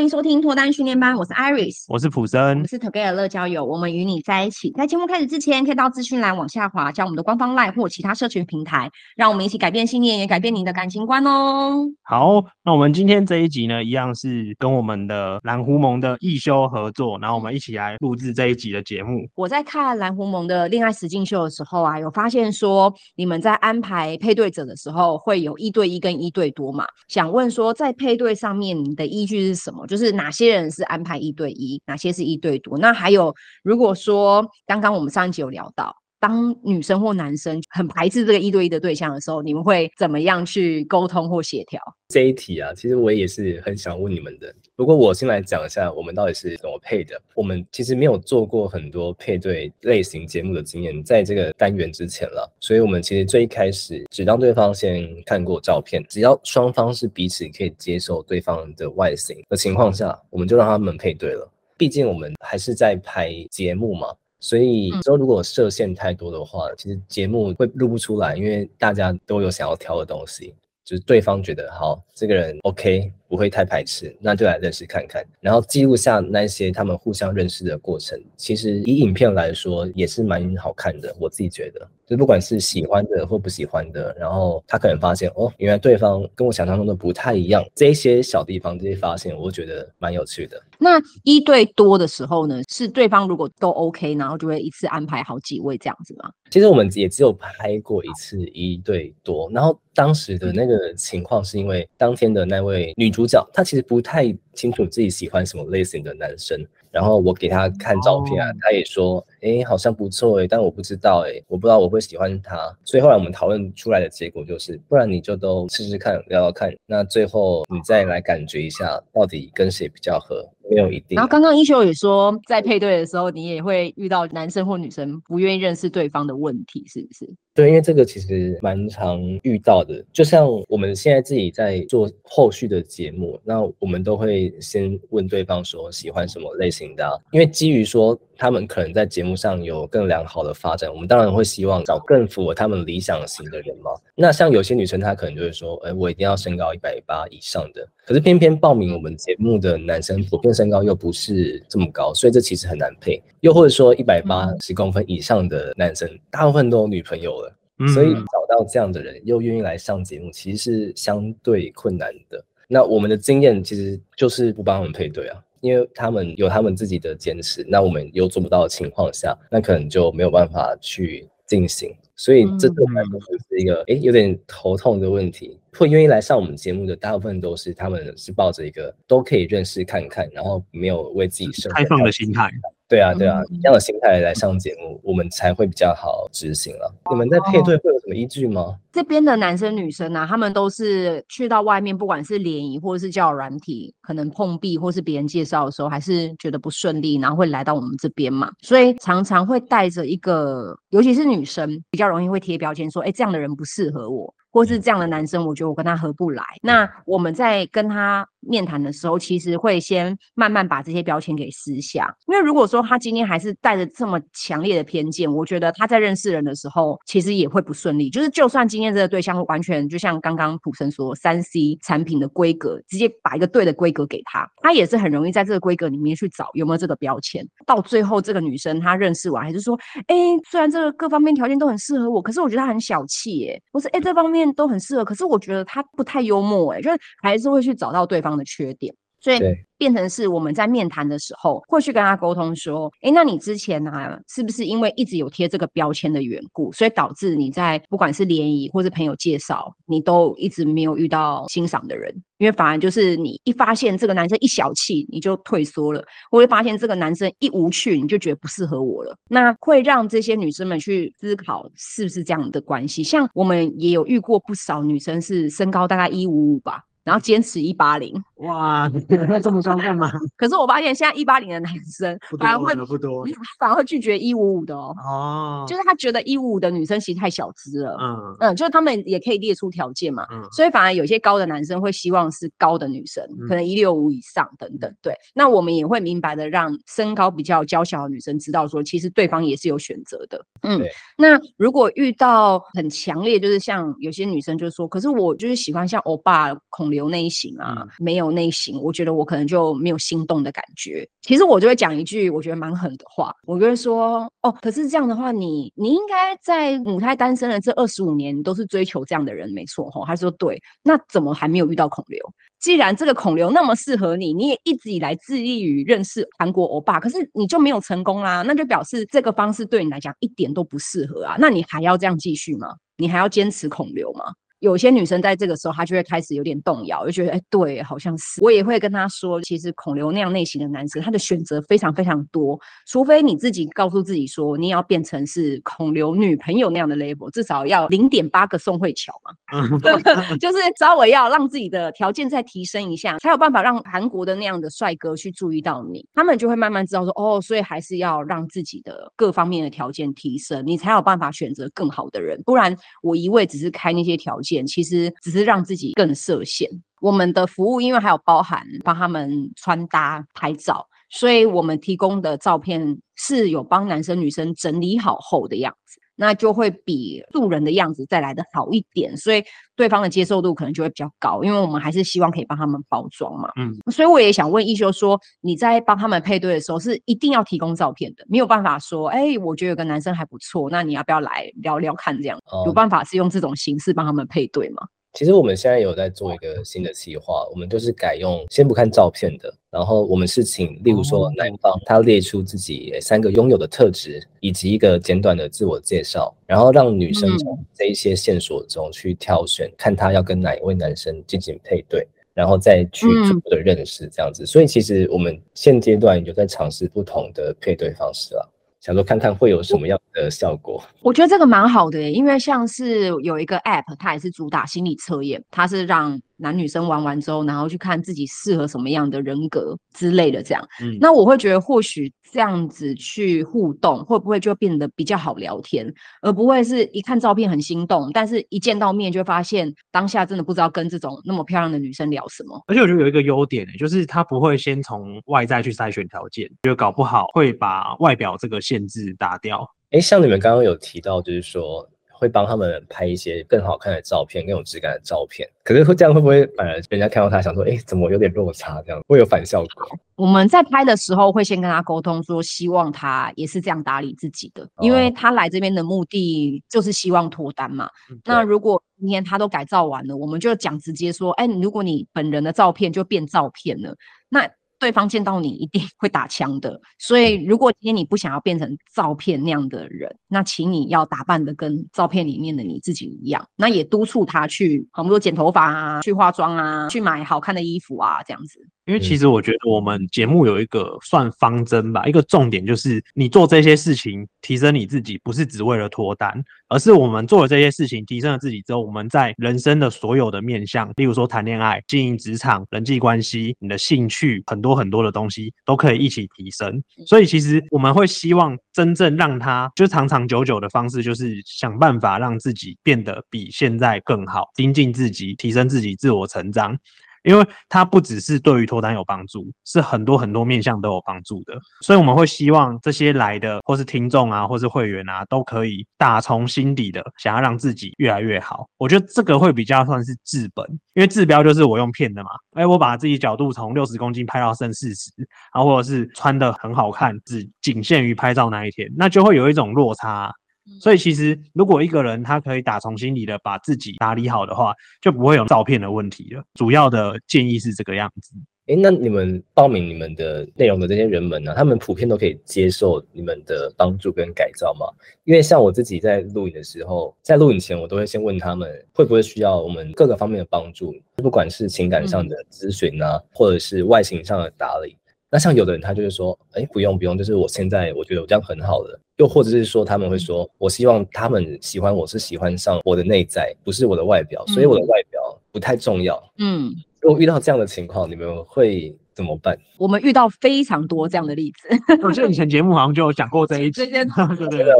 欢迎收听脱单训练班，我是 Iris，我是普森，我们是 Together 乐交友，我们与你在一起。在节目开始之前，可以到资讯栏往下滑，加我们的官方 LINE 或其他社群平台，让我们一起改变信念，也改变你的感情观哦。好，那我们今天这一集呢，一样是跟我们的蓝狐盟的易修合作，然后我们一起来录制这一集的节目。我在看蓝狐盟的恋爱实境秀的时候啊，有发现说你们在安排配对者的时候，会有一对一跟一对多嘛？想问说，在配对上面，你的依据是什么？就是哪些人是安排一对一，哪些是一对多？那还有，如果说刚刚我们上一集有聊到，当女生或男生很排斥这个一对一的对象的时候，你们会怎么样去沟通或协调？这一题啊，其实我也是很想问你们的。不过我先来讲一下，我们到底是怎么配的。我们其实没有做过很多配对类型节目的经验，在这个单元之前了，所以我们其实最一开始只让对方先看过照片，只要双方是彼此可以接受对方的外形的情况下，我们就让他们配对了。毕竟我们还是在拍节目嘛，所以说如果设限太多的话，其实节目会录不出来，因为大家都有想要挑的东西。就是对方觉得好，这个人 OK，不会太排斥，那就来认识看看，然后记录下那些他们互相认识的过程。其实以影片来说，也是蛮好看的，我自己觉得。就不管是喜欢的或不喜欢的，然后他可能发现哦，原来对方跟我想象中的不太一样，这些小地方这些发现，我觉得蛮有趣的。那一对多的时候呢，是对方如果都 OK，然后就会一次安排好几位这样子吗？其实我们也只有拍过一次一对多，然后当时的那个情况是因为当天的那位女主角，她其实不太清楚自己喜欢什么类型的男生。然后我给他看照片啊，他也说，哎，好像不错哎，但我不知道哎，我不知道我会喜欢他。所以后来我们讨论出来的结果就是，不然你就都试试看，聊聊看，那最后你再来感觉一下，到底跟谁比较合。没有一定。然后刚刚英秀也说，在配对的时候，你也会遇到男生或女生不愿意认识对方的问题，是不是？对，因为这个其实蛮常遇到的。就像我们现在自己在做后续的节目，那我们都会先问对方说喜欢什么类型的啊，因为基于说。他们可能在节目上有更良好的发展，我们当然会希望找更符合他们理想型的人嘛。那像有些女生，她可能就会说，哎，我一定要身高一百八以上的。可是偏偏报名我们节目的男生普遍身高又不是这么高，所以这其实很难配。又或者说一百八十公分以上的男生，大部分都有女朋友了，所以找到这样的人又愿意来上节目，其实是相对困难的。那我们的经验其实就是不帮他们配对啊。因为他们有他们自己的坚持，那我们又做不到的情况下，那可能就没有办法去进行，所以这对我来说是一个诶有点头痛的问题。会愿意来上我们节目的大部分都是他们是抱着一个都可以认识看看，然后没有为自己设开放的心态。对啊，对啊，这样的心态来上节目，我们才会比较好执行了。你们在配对会有什么依据吗？这边的男生女生啊，他们都是去到外面，不管是联谊或者是交友软体，可能碰壁或是别人介绍的时候，还是觉得不顺利，然后会来到我们这边嘛。所以常常会带着一个，尤其是女生，比较容易会贴标签说，哎，这样的人不适合我。或是这样的男生，我觉得我跟他合不来。那我们在跟他面谈的时候，其实会先慢慢把这些标签给撕下。因为如果说他今天还是带着这么强烈的偏见，我觉得他在认识人的时候，其实也会不顺利。就是就算今天这个对象完全就像刚刚普森说，三 C 产品的规格，直接把一个对的规格给他，他也是很容易在这个规格里面去找有没有这个标签。到最后，这个女生她认识完，还是说，哎，虽然这个各方面条件都很适合我，可是我觉得他很小气，耶。我说，哎，这方面。都很适合，可是我觉得他不太幽默，哎，就是还是会去找到对方的缺点，所以变成是我们在面谈的时候会去跟他沟通说，哎，那你之前呢、啊，是不是因为一直有贴这个标签的缘故，所以导致你在不管是联谊或是朋友介绍，你都一直没有遇到欣赏的人？因为反而就是你一发现这个男生一小气，你就退缩了；或会发现这个男生一无趣，你就觉得不适合我了。那会让这些女生们去思考是不是这样的关系。像我们也有遇过不少女生是身高大概一五五吧。然后坚持一八零，哇，那这么高干嘛？可是我发现现在一八零的男生反而会不多，反而会拒绝一五五的哦。哦，就是他觉得一五五的女生其实太小资了。嗯嗯，就是他们也可以列出条件嘛。嗯，所以反而有些高的男生会希望是高的女生，可能一六五以上等等。对，那我们也会明白的让身高比较娇小的女生知道说，其实对方也是有选择的。嗯，那如果遇到很强烈，就是像有些女生就是说，可是我就是喜欢像欧巴孔刘。流那一型啊，嗯、没有那一型，我觉得我可能就没有心动的感觉。其实我就会讲一句我觉得蛮狠的话，我就会说哦，可是这样的话你，你你应该在母胎单身的这二十五年都是追求这样的人，没错吼。他说对，那怎么还没有遇到孔刘？既然这个孔刘那么适合你，你也一直以来致力于认识韩国欧巴，可是你就没有成功啦，那就表示这个方式对你来讲一点都不适合啊。那你还要这样继续吗？你还要坚持孔刘吗？有些女生在这个时候，她就会开始有点动摇，就觉得，哎，对，好像是。我也会跟她说，其实孔刘那样类型的男生，他的选择非常非常多。除非你自己告诉自己说，你要变成是孔刘女朋友那样的 label，至少要零点八个宋慧乔嘛，就是稍微要让自己的条件再提升一下，才有办法让韩国的那样的帅哥去注意到你。他们就会慢慢知道说，哦，所以还是要让自己的各方面的条件提升，你才有办法选择更好的人。不然，我一味只是开那些条件。其实只是让自己更设限。我们的服务因为还有包含帮他们穿搭、拍照，所以我们提供的照片是有帮男生女生整理好后的样子。那就会比素人的样子再来的好一点，所以对方的接受度可能就会比较高，因为我们还是希望可以帮他们包装嘛。嗯，所以我也想问一休说，你在帮他们配对的时候是一定要提供照片的，没有办法说，哎、欸，我觉得有个男生还不错，那你要不要来聊聊看？这样、嗯、有办法是用这种形式帮他们配对吗？其实我们现在有在做一个新的计划，我们就是改用先不看照片的，然后我们是请，例如说男方他列出自己三个拥有的特质，以及一个简短的自我介绍，然后让女生从这一些线索中去挑选，看他要跟哪一位男生进行配对，然后再去逐步的认识这样子。所以其实我们现阶段有在尝试不同的配对方式啊。想说看看会有什么样的效果？我觉得这个蛮好的耶，因为像是有一个 App，它也是主打心理测验，它是让。男女生玩完之后，然后去看自己适合什么样的人格之类的，这样。嗯，那我会觉得或许这样子去互动，会不会就变得比较好聊天，而不会是一看照片很心动，但是一见到面就发现当下真的不知道跟这种那么漂亮的女生聊什么。而且我觉得有一个优点，就是他不会先从外在去筛选条件，就搞不好会把外表这个限制打掉。哎，像你们刚刚有提到，就是说。会帮他们拍一些更好看的照片，更有质感的照片。可是会这样会不会反而人家看到他想说，哎，怎么有点落差？这样会有反效果？我们在拍的时候会先跟他沟通，说希望他也是这样打理自己的，因为他来这边的目的就是希望脱单嘛。哦、那如果今天他都改造完了，我们就讲直接说，哎，如果你本人的照片就变照片了，那。对方见到你一定会打枪的，所以如果今天你不想要变成照片那样的人，那请你要打扮的跟照片里面的你自己一样。那也督促他去，比如说剪头发啊，去化妆啊，去买好看的衣服啊，这样子。因为其实我觉得我们节目有一个算方针吧，一个重点就是你做这些事情提升你自己，不是只为了脱单，而是我们做了这些事情提升了自己之后，我们在人生的所有的面向，例如说谈恋爱、经营职场、人际关系、你的兴趣，很多很多的东西都可以一起提升。所以其实我们会希望真正让他就长长久久的方式，就是想办法让自己变得比现在更好，精进自己，提升自己，自我成长。因为它不只是对于脱单有帮助，是很多很多面向都有帮助的，所以我们会希望这些来的或是听众啊，或是会员啊，都可以打从心底的想要让自己越来越好。我觉得这个会比较算是治本，因为治标就是我用骗的嘛，哎，我把自己角度从六十公斤拍到剩四十，然后或者是穿得很好看，只仅限于拍照那一天，那就会有一种落差。所以其实，如果一个人他可以打从心里的把自己打理好的话，就不会有照片的问题了。主要的建议是这个样子。诶，那你们报名你们的内容的这些人们呢？他们普遍都可以接受你们的帮助跟改造吗？因为像我自己在录影的时候，在录影前我都会先问他们会不会需要我们各个方面的帮助，不管是情感上的咨询啊，或者是外形上的打理。那像有的人他就是说，哎，不用不用，就是我现在我觉得我这样很好了。又或者是说他们会说，我希望他们喜欢我是喜欢上我的内在，不是我的外表，所以我的外表不太重要。嗯，如果遇到这样的情况，你们会怎么办？我们遇到非常多这样的例子。我记得以前节目好像就有讲过这一这些，对对对。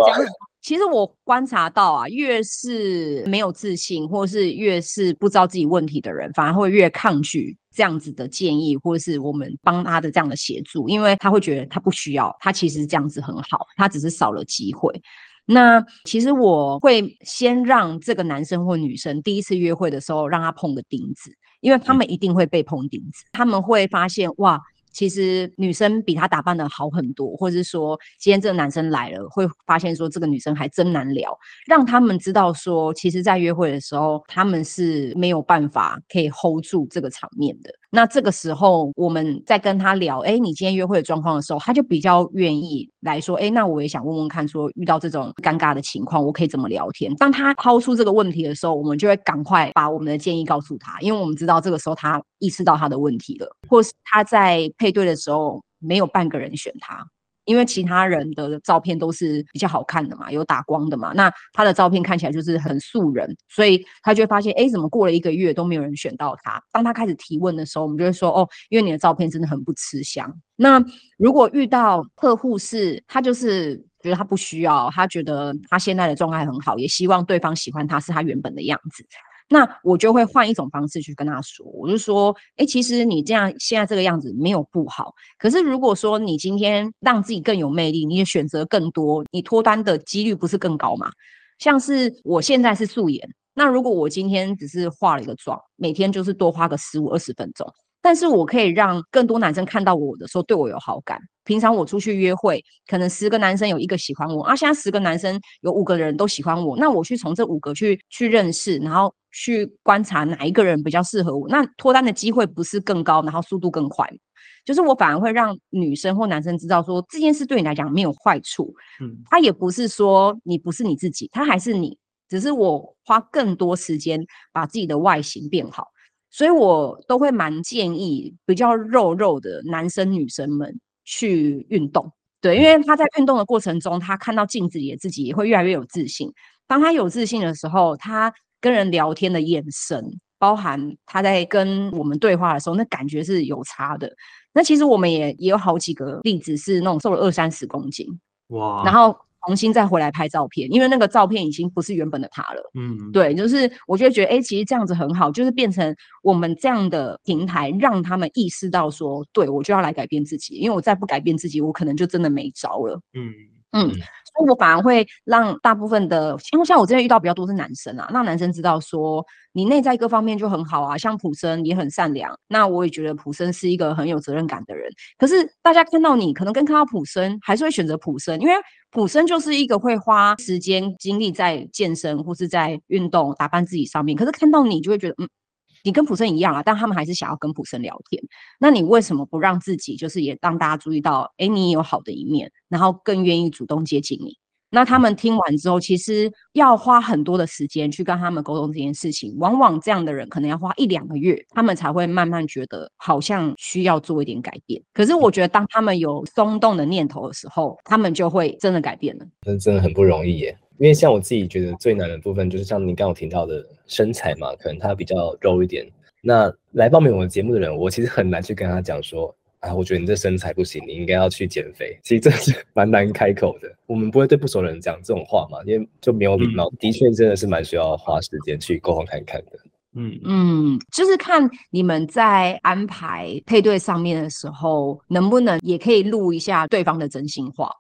其实我观察到啊，越是没有自信，或是越是不知道自己问题的人，反而会越抗拒这样子的建议，或者是我们帮他的这样的协助，因为他会觉得他不需要，他其实这样子很好，他只是少了机会。那其实我会先让这个男生或女生第一次约会的时候让他碰个钉子，因为他们一定会被碰钉子，他们会发现哇。其实女生比他打扮的好很多，或者是说今天这个男生来了，会发现说这个女生还真难聊，让他们知道说，其实，在约会的时候，他们是没有办法可以 hold 住这个场面的。那这个时候，我们在跟他聊，哎，你今天约会的状况的时候，他就比较愿意来说，哎，那我也想问问看，说遇到这种尴尬的情况，我可以怎么聊天？当他抛出这个问题的时候，我们就会赶快把我们的建议告诉他，因为我们知道这个时候他意识到他的问题了，或是他在配对的时候没有半个人选他。因为其他人的照片都是比较好看的嘛，有打光的嘛，那他的照片看起来就是很素人，所以他就会发现，哎，怎么过了一个月都没有人选到他？当他开始提问的时候，我们就会说，哦，因为你的照片真的很不吃香。那如果遇到客户是，他就是觉得他不需要，他觉得他现在的状态很好，也希望对方喜欢他是他原本的样子。那我就会换一种方式去跟他说，我就说，哎，其实你这样现在这个样子没有不好，可是如果说你今天让自己更有魅力，你的选择更多，你脱单的几率不是更高吗？像是我现在是素颜，那如果我今天只是化了一个妆，每天就是多花个十五二十分钟。但是我可以让更多男生看到我的时候对我有好感。平常我出去约会，可能十个男生有一个喜欢我，啊，现在十个男生有五个人都喜欢我，那我去从这五个去去认识，然后去观察哪一个人比较适合我，那脱单的机会不是更高，然后速度更快？就是我反而会让女生或男生知道说这件事对你来讲没有坏处，嗯，他也不是说你不是你自己，他还是你，只是我花更多时间把自己的外形变好。所以我都会蛮建议比较肉肉的男生女生们去运动，对，因为他在运动的过程中，他看到镜子里的自己也会越来越有自信。当他有自信的时候，他跟人聊天的眼神，包含他在跟我们对话的时候，那感觉是有差的。那其实我们也也有好几个例子是那种瘦了二三十公斤，哇，然后。重新再回来拍照片，因为那个照片已经不是原本的他了。嗯，对，就是我就觉得，哎、欸，其实这样子很好，就是变成我们这样的平台，让他们意识到说，对，我就要来改变自己，因为我再不改变自己，我可能就真的没招了。嗯嗯，所以我反而会让大部分的，因为像我这边遇到比较多是男生啊，让男生知道说，你内在各方面就很好啊，像普生也很善良，那我也觉得普生是一个很有责任感的人。可是大家看到你，可能跟看到普生，还是会选择普生，因为。普生就是一个会花时间精力在健身或是在运动打扮自己上面，可是看到你就会觉得，嗯，你跟普森一样啊，但他们还是想要跟普森聊天。那你为什么不让自己就是也让大家注意到，诶，你也有好的一面，然后更愿意主动接近你？那他们听完之后，其实要花很多的时间去跟他们沟通这件事情。往往这样的人可能要花一两个月，他们才会慢慢觉得好像需要做一点改变。可是我觉得，当他们有松动的念头的时候，他们就会真的改变了。那真的很不容易耶。因为像我自己觉得最难的部分，就是像你刚刚提到的身材嘛，可能他比较肉一点。那来报名我们节目的人，我其实很难去跟他讲说。啊，我觉得你这身材不行，你应该要去减肥。其实这是蛮难开口的，我们不会对不熟的人讲这种话嘛，因为就没有礼貌。嗯、的确，真的是蛮需要花时间去沟通看看的。嗯嗯，就是看你们在安排配对上面的时候，能不能也可以录一下对方的真心话。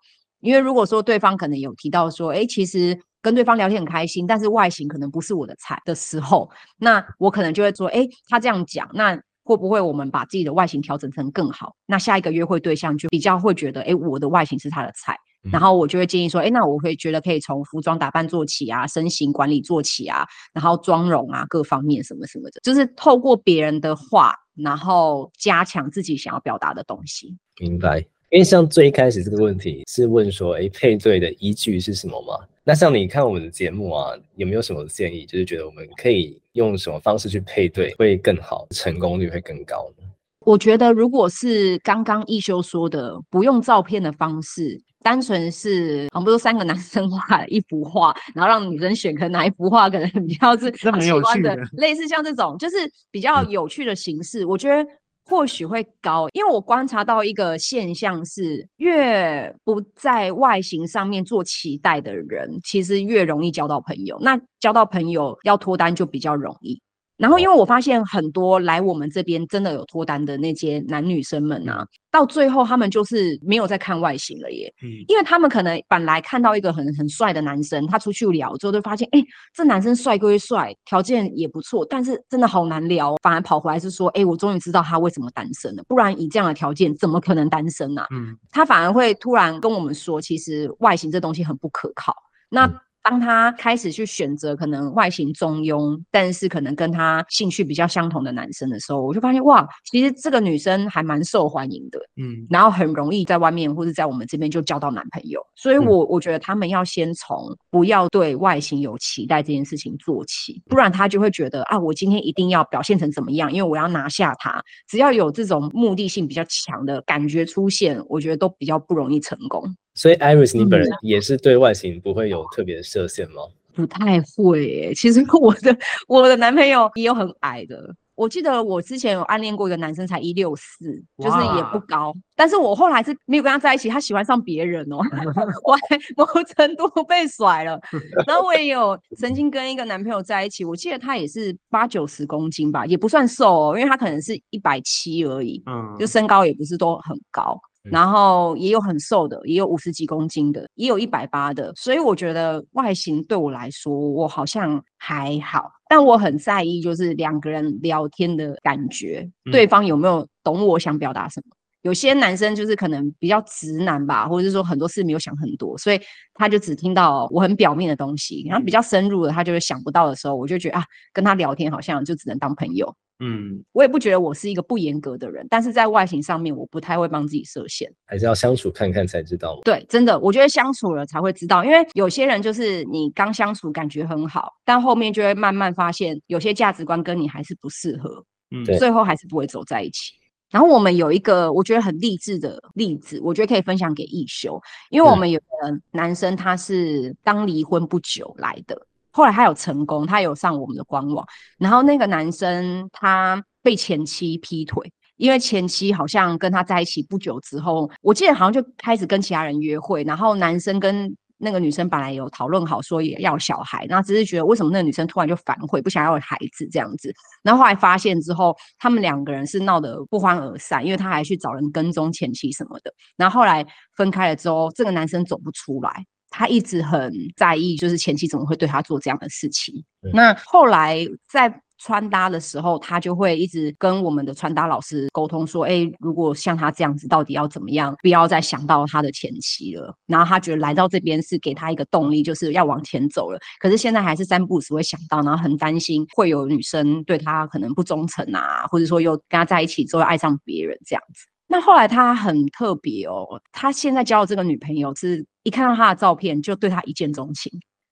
因为如果说对方可能有提到说，哎，其实跟对方聊天很开心，但是外形可能不是我的菜的时候，那我可能就会说，哎，他这样讲，那。会不会我们把自己的外形调整成更好？那下一个约会对象就比较会觉得，哎，我的外形是他的菜。嗯、然后我就会建议说，哎，那我会觉得可以从服装打扮做起啊，身形管理做起啊，然后妆容啊，各方面什么什么的，就是透过别人的话，然后加强自己想要表达的东西。明白。因为像最一开始这个问题是问说，哎，配对的依据是什么吗？那像你看我们的节目啊，有没有什么建议？就是觉得我们可以用什么方式去配对会更好，成功率会更高呢？我觉得如果是刚刚一休说的不用照片的方式，单纯是我们不是三个男生画一幅画，然后让女生选，可能哪一幅画可能比较是喜欢的，类似像这种就是比较有趣的形式，嗯、我觉得。或许会高，因为我观察到一个现象是，越不在外形上面做期待的人，其实越容易交到朋友。那交到朋友要脱单就比较容易，然后，因为我发现很多来我们这边真的有脱单的那些男女生们啊，到最后他们就是没有再看外形了耶。嗯，因为他们可能本来看到一个很很帅的男生，他出去聊之后就发现，哎，这男生帅归帅，条件也不错，但是真的好难聊，反而跑回来是说，哎，我终于知道他为什么单身了，不然以这样的条件怎么可能单身呢？嗯，他反而会突然跟我们说，其实外形这东西很不可靠。那。当他开始去选择可能外形中庸，但是可能跟他兴趣比较相同的男生的时候，我就发现哇，其实这个女生还蛮受欢迎的，嗯，然后很容易在外面或者在我们这边就交到男朋友。所以我，我我觉得他们要先从不要对外形有期待这件事情做起，不然他就会觉得啊，我今天一定要表现成怎么样，因为我要拿下他。只要有这种目的性比较强的感觉出现，我觉得都比较不容易成功。所以，Iris，你本人也是对外形不会有特别的设限吗？不太会诶，其实我的我的男朋友也有很矮的。我记得我之前有暗恋过一个男生，才一六四，就是也不高。但是我后来是没有跟他在一起，他喜欢上别人哦，我还某程度被甩了。然后我也有 曾经跟一个男朋友在一起，我记得他也是八九十公斤吧，也不算瘦哦，因为他可能是一百七而已，嗯，就身高也不是都很高。然后也有很瘦的，也有五十几公斤的，也有一百八的，所以我觉得外形对我来说，我好像还好，但我很在意就是两个人聊天的感觉，嗯、对方有没有懂我想表达什么。有些男生就是可能比较直男吧，或者是说很多事没有想很多，所以他就只听到我很表面的东西，然后比较深入的他就是想不到的时候，我就觉得啊，跟他聊天好像就只能当朋友。嗯，我也不觉得我是一个不严格的人，但是在外形上面，我不太会帮自己设限，还是要相处看看才知道。对，真的，我觉得相处了才会知道，因为有些人就是你刚相处感觉很好，但后面就会慢慢发现有些价值观跟你还是不适合，嗯，最后还是不会走在一起。然后我们有一个我觉得很励志的例子，我觉得可以分享给亦修，因为我们有个男生他是刚离婚不久来的。后来他有成功，他有上我们的官网。然后那个男生他被前妻劈腿，因为前妻好像跟他在一起不久之后，我记得好像就开始跟其他人约会。然后男生跟那个女生本来有讨论好说也要小孩，那只是觉得为什么那个女生突然就反悔，不想要孩子这样子。然后后来发现之后，他们两个人是闹得不欢而散，因为他还去找人跟踪前妻什么的。然后后来分开了之后，这个男生走不出来。他一直很在意，就是前妻怎么会对他做这样的事情。嗯、那后来在穿搭的时候，他就会一直跟我们的穿搭老师沟通说：“哎，如果像他这样子，到底要怎么样？不要再想到他的前妻了。”然后他觉得来到这边是给他一个动力，就是要往前走了。可是现在还是三不五时会想到，然后很担心会有女生对他可能不忠诚啊，或者说又跟他在一起之后爱上别人这样子。那后来他很特别哦，他现在交的这个女朋友是一看到他的照片就对他一见钟情，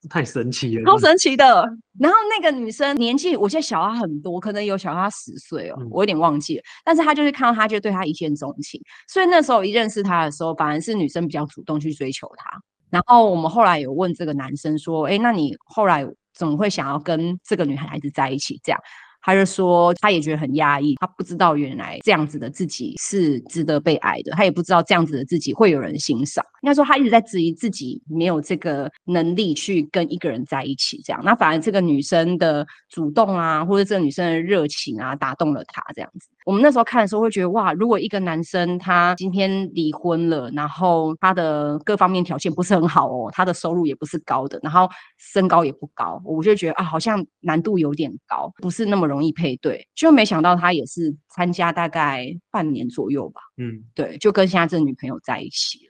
太神奇了，超神奇的。然后那个女生年纪，我现在小他很多，可能有小他十岁哦，嗯、我有点忘记了。但是他就是看到他就对他一见钟情，所以那时候一认识他的时候，反而是女生比较主动去追求他。然后我们后来有问这个男生说：“哎，那你后来怎么会想要跟这个女孩子在一起？”这样。他就说，他也觉得很压抑，他不知道原来这样子的自己是值得被爱的，他也不知道这样子的自己会有人欣赏。应该说，他一直在质疑自己没有这个能力去跟一个人在一起。这样，那反而这个女生的主动啊，或者这个女生的热情啊，打动了他。这样子，我们那时候看的时候会觉得，哇，如果一个男生他今天离婚了，然后他的各方面条件不是很好哦，他的收入也不是高的，然后身高也不高，我就觉得啊，好像难度有点高，不是那么。容易配对，就没想到他也是参加大概半年左右吧，嗯，对，就跟现在这女朋友在一起，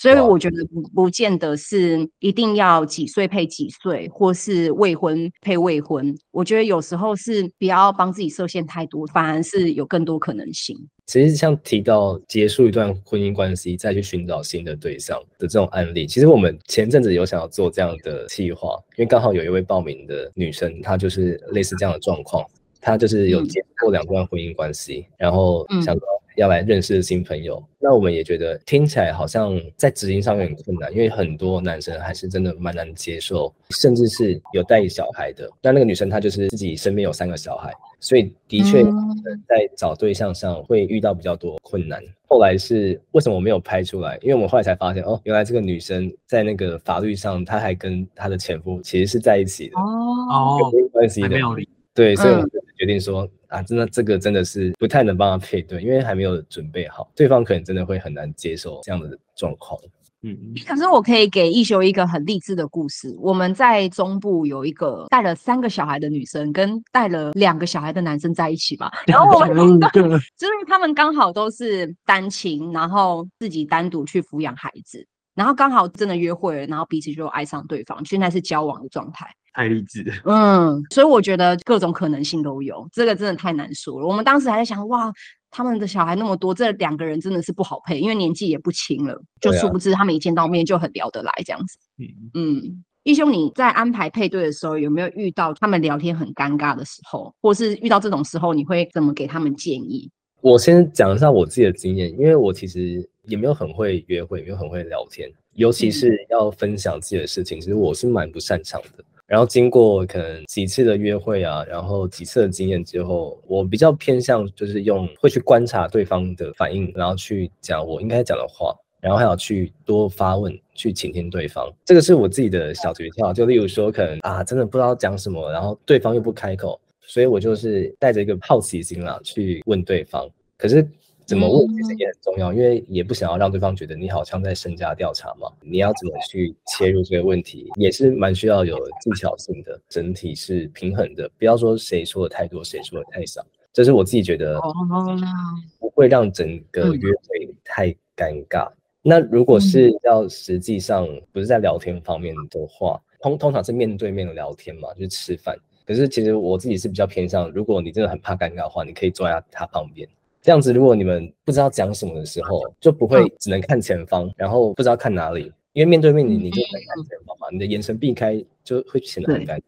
所以我觉得不不见得是一定要几岁配几岁，或是未婚配未婚，我觉得有时候是不要帮自己设限太多，反而是有更多可能性。其实像提到结束一段婚姻关系再去寻找新的对象的这种案例，其实我们前阵子有想要做这样的计划，因为刚好有一位报名的女生，她就是类似这样的状况。她就是有结过两段婚姻关系，嗯、然后想说要来认识新朋友。嗯、那我们也觉得听起来好像在执行上有点困难，因为很多男生还是真的蛮难接受，甚至是有带小孩的。那那个女生她就是自己身边有三个小孩，所以的确在找对象上会遇到比较多困难。嗯、后来是为什么我没有拍出来？因为我们后来才发现，哦，原来这个女生在那个法律上，她还跟她的前夫其实是在一起的哦，有婚姻关系的，没有离。对，所以我们。决定说啊，真的这个真的是不太能帮他配对，因为还没有准备好，对方可能真的会很难接受这样的状况。嗯，可是我可以给一休一个很励志的故事。我们在中部有一个带了三个小孩的女生，跟带了两个小孩的男生在一起嘛。然后我们 就是他们刚好都是单亲，然后自己单独去抚养孩子，然后刚好真的约会了，然后彼此就爱上对方，现在是交往的状态。太励志。嗯，所以我觉得各种可能性都有，这个真的太难说了。我们当时还在想，哇。他们的小孩那么多，这两个人真的是不好配，因为年纪也不轻了。就殊不知他们一见到面就很聊得来这样子。嗯嗯，亦修你在安排配对的时候，有没有遇到他们聊天很尴尬的时候，或是遇到这种时候，你会怎么给他们建议？我先讲一下我自己的经验，因为我其实也没有很会约会，也没有很会聊天，尤其是要分享自己的事情，嗯、其实我是蛮不擅长的。然后经过可能几次的约会啊，然后几次的经验之后，我比较偏向就是用会去观察对方的反应，然后去讲我应该讲的话，然后还要去多发问，去倾听对方。这个是我自己的小诀窍。就例如说，可能啊，真的不知道讲什么，然后对方又不开口，所以我就是带着一个好奇心啦去问对方。可是。怎么问其实也很重要，因为也不想要让对方觉得你好像在身家调查嘛。你要怎么去切入这个问题，也是蛮需要有技巧性的。整体是平衡的，不要说谁说的太多，谁说的太少。这是我自己觉得不会让整个约会太尴尬。那如果是要实际上不是在聊天方面的话，通通常是面对面的聊天嘛，就是吃饭。可是其实我自己是比较偏向，如果你真的很怕尴尬的话，你可以坐在他旁边。这样子，如果你们不知道讲什么的时候，就不会只能看前方，然后不知道看哪里，因为面对面你你就能看前方嘛，你的眼神避开就会显得很尴尬。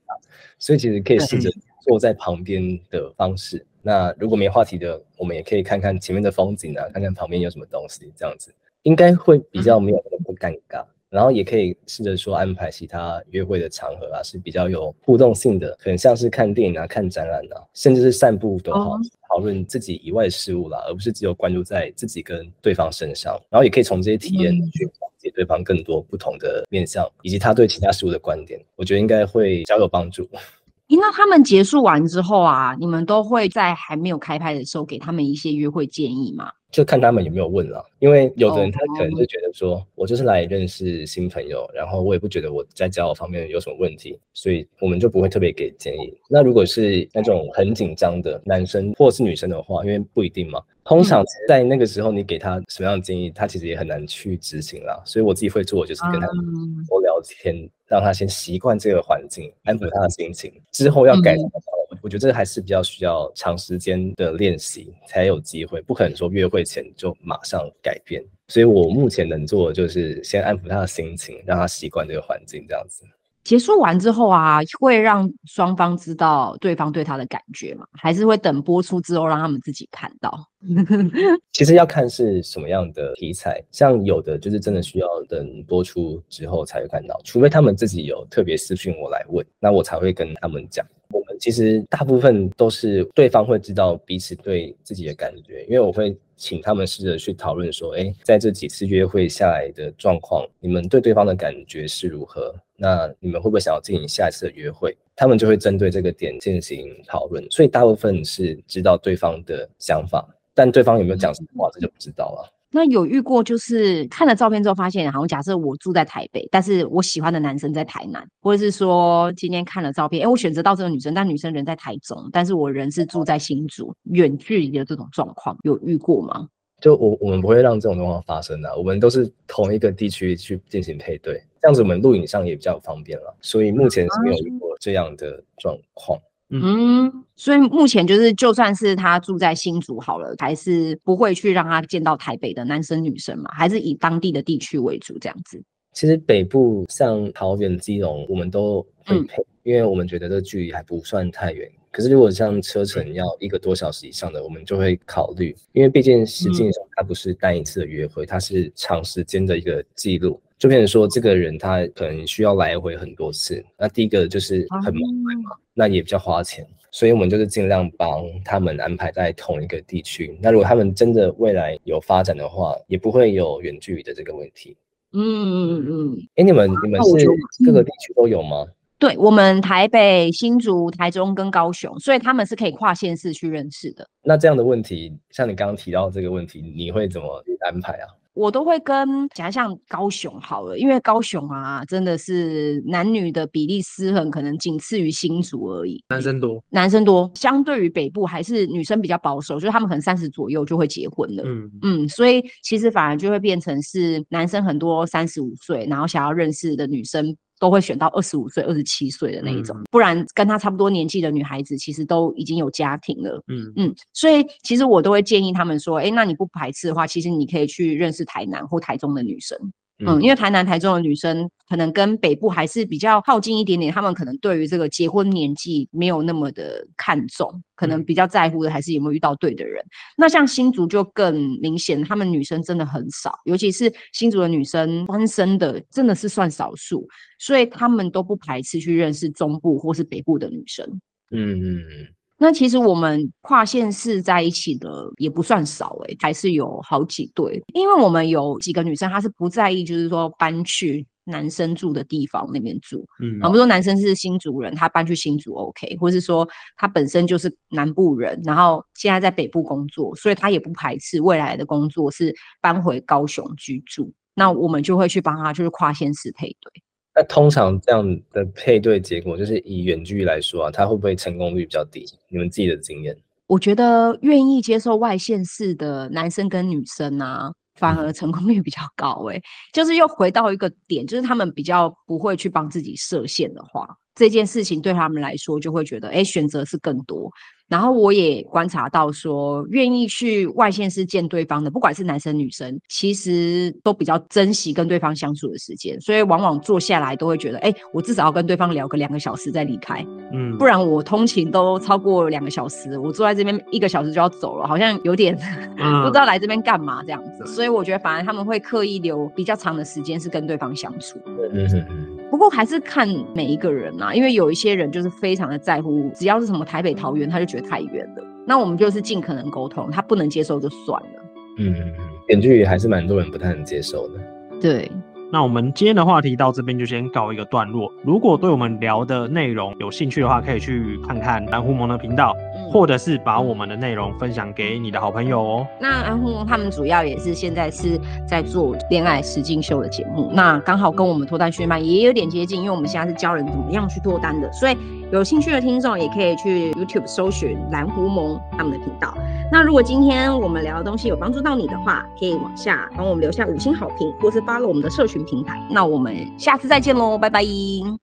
所以其实可以试着坐在旁边的方式。那如果没话题的，我们也可以看看前面的风景啊，看看旁边有什么东西，这样子应该会比较没有那么尴尬。然后也可以试着说安排其他约会的场合啊，是比较有互动性的，可能像是看电影啊、看展览啊，甚至是散步都好，讨论自己以外的事物啦，而不是只有关注在自己跟对方身上。然后也可以从这些体验去了解对方更多不同的面向，以及他对其他事物的观点，我觉得应该会较有帮助。那他们结束完之后啊，你们都会在还没有开拍的时候给他们一些约会建议吗？就看他们有没有问了，因为有的人他可能就觉得说，我就是来认识新朋友，然后我也不觉得我在交友方面有什么问题，所以我们就不会特别给建议。那如果是那种很紧张的男生或是女生的话，因为不一定嘛，通常在那个时候你给他什么样的建议，他其实也很难去执行啦。所以我自己会做，就是跟他多聊天，让他先习惯这个环境，安抚他的心情，之后要改。我觉得这个还是比较需要长时间的练习才有机会，不可能说约会前就马上改变。所以我目前能做的就是先安抚他的心情，让他习惯这个环境，这样子。结束完之后啊，会让双方知道对方对他的感觉吗？还是会等播出之后让他们自己看到？其实要看是什么样的题材，像有的就是真的需要等播出之后才会看到，除非他们自己有特别私讯我来问，那我才会跟他们讲。我们其实大部分都是对方会知道彼此对自己的感觉，因为我会请他们试着去讨论说，哎，在这几次约会下来的状况，你们对对方的感觉是如何？那你们会不会想要进行下一次的约会？他们就会针对这个点进行讨论，所以大部分是知道对方的想法，但对方有没有讲什么话，这就不知道了。那有遇过，就是看了照片之后发现，好像假设我住在台北，但是我喜欢的男生在台南，或者是说今天看了照片，哎，我选择到这个女生，但女生人在台中，但是我人是住在新竹，远距离的这种状况，有遇过吗？就我我们不会让这种状况发生的，我们都是同一个地区去进行配对，这样子我们录影上也比较方便了，所以目前是没有遇过这样的状况。嗯，所以目前就是就算是他住在新竹好了，还是不会去让他见到台北的男生女生嘛，还是以当地的地区为主这样子。其实北部像桃园、基隆，我们都会配，嗯，因为我们觉得这距离还不算太远。可是，如果像车程要一个多小时以上的，我们就会考虑，因为毕竟实际上它不是单一次的约会，它是长时间的一个记录，就变成说这个人他可能需要来回很多次。那第一个就是很麻烦嘛，那也比较花钱，所以我们就是尽量帮他们安排在同一个地区。那如果他们真的未来有发展的话，也不会有远距离的这个问题。嗯嗯嗯嗯。哎，你们你们是各个地区都有吗？对，我们台北、新竹、台中跟高雄，所以他们是可以跨县市去认识的。那这样的问题，像你刚刚提到这个问题，你会怎么安排啊？我都会跟假如像高雄好了，因为高雄啊，真的是男女的比例失衡，可能仅次于新竹而已。男生多，男生多，相对于北部还是女生比较保守，就是他们可能三十左右就会结婚了。嗯嗯，所以其实反而就会变成是男生很多三十五岁，然后想要认识的女生。都会选到二十五岁、二十七岁的那一种，嗯、不然跟他差不多年纪的女孩子，其实都已经有家庭了。嗯嗯，所以其实我都会建议他们说，哎，那你不排斥的话，其实你可以去认识台南或台中的女生。嗯，因为台南、台中的女生可能跟北部还是比较靠近一点点，他们可能对于这个结婚年纪没有那么的看重，可能比较在乎的还是有没有遇到对的人。那像新竹就更明显，他们女生真的很少，尤其是新竹的女生单身的真的是算少数，所以他们都不排斥去认识中部或是北部的女生。嗯嗯嗯。那其实我们跨县市在一起的也不算少诶、欸，还是有好几对。因为我们有几个女生，她是不在意，就是说搬去男生住的地方那边住。嗯，我们说男生是新竹人，他搬去新竹 OK，或是说他本身就是南部人，然后现在在北部工作，所以他也不排斥未来的工作是搬回高雄居住。那我们就会去帮他，就是跨县市配对。那通常这样的配对结果，就是以远距离来说啊，它会不会成功率比较低？你们自己的经验？我觉得愿意接受外县市的男生跟女生啊，反而成功率比较高，欸。诶、嗯，就是又回到一个点，就是他们比较不会去帮自己设限的话，这件事情对他们来说就会觉得，哎，选择是更多。然后我也观察到说，愿意去外县市见对方的，不管是男生女生，其实都比较珍惜跟对方相处的时间，所以往往坐下来都会觉得，哎，我至少要跟对方聊个两个小时再离开，嗯，不然我通勤都超过两个小时，我坐在这边一个小时就要走了，好像有点、嗯、不知道来这边干嘛这样子，所以我觉得反而他们会刻意留比较长的时间是跟对方相处。嗯嗯嗯。不过还是看每一个人啊，因为有一些人就是非常的在乎，只要是什么台北桃园，他就觉得太远了。那我们就是尽可能沟通，他不能接受就算了。嗯远距离还是蛮多人不太能接受的。对。那我们今天的话题到这边就先告一个段落。如果对我们聊的内容有兴趣的话，可以去看看蓝狐獴的频道，嗯、或者是把我们的内容分享给你的好朋友哦。那蓝狐獴他们主要也是现在是在做恋爱实境秀的节目，那刚好跟我们脱单学妹也有点接近，因为我们现在是教人怎么样去脱单的，所以有兴趣的听众也可以去 YouTube 搜寻蓝狐萌他们的频道。那如果今天我们聊的东西有帮助到你的话，可以往下帮我们留下五星好评，或是加入我们的社群平台。那我们下次再见喽，拜拜。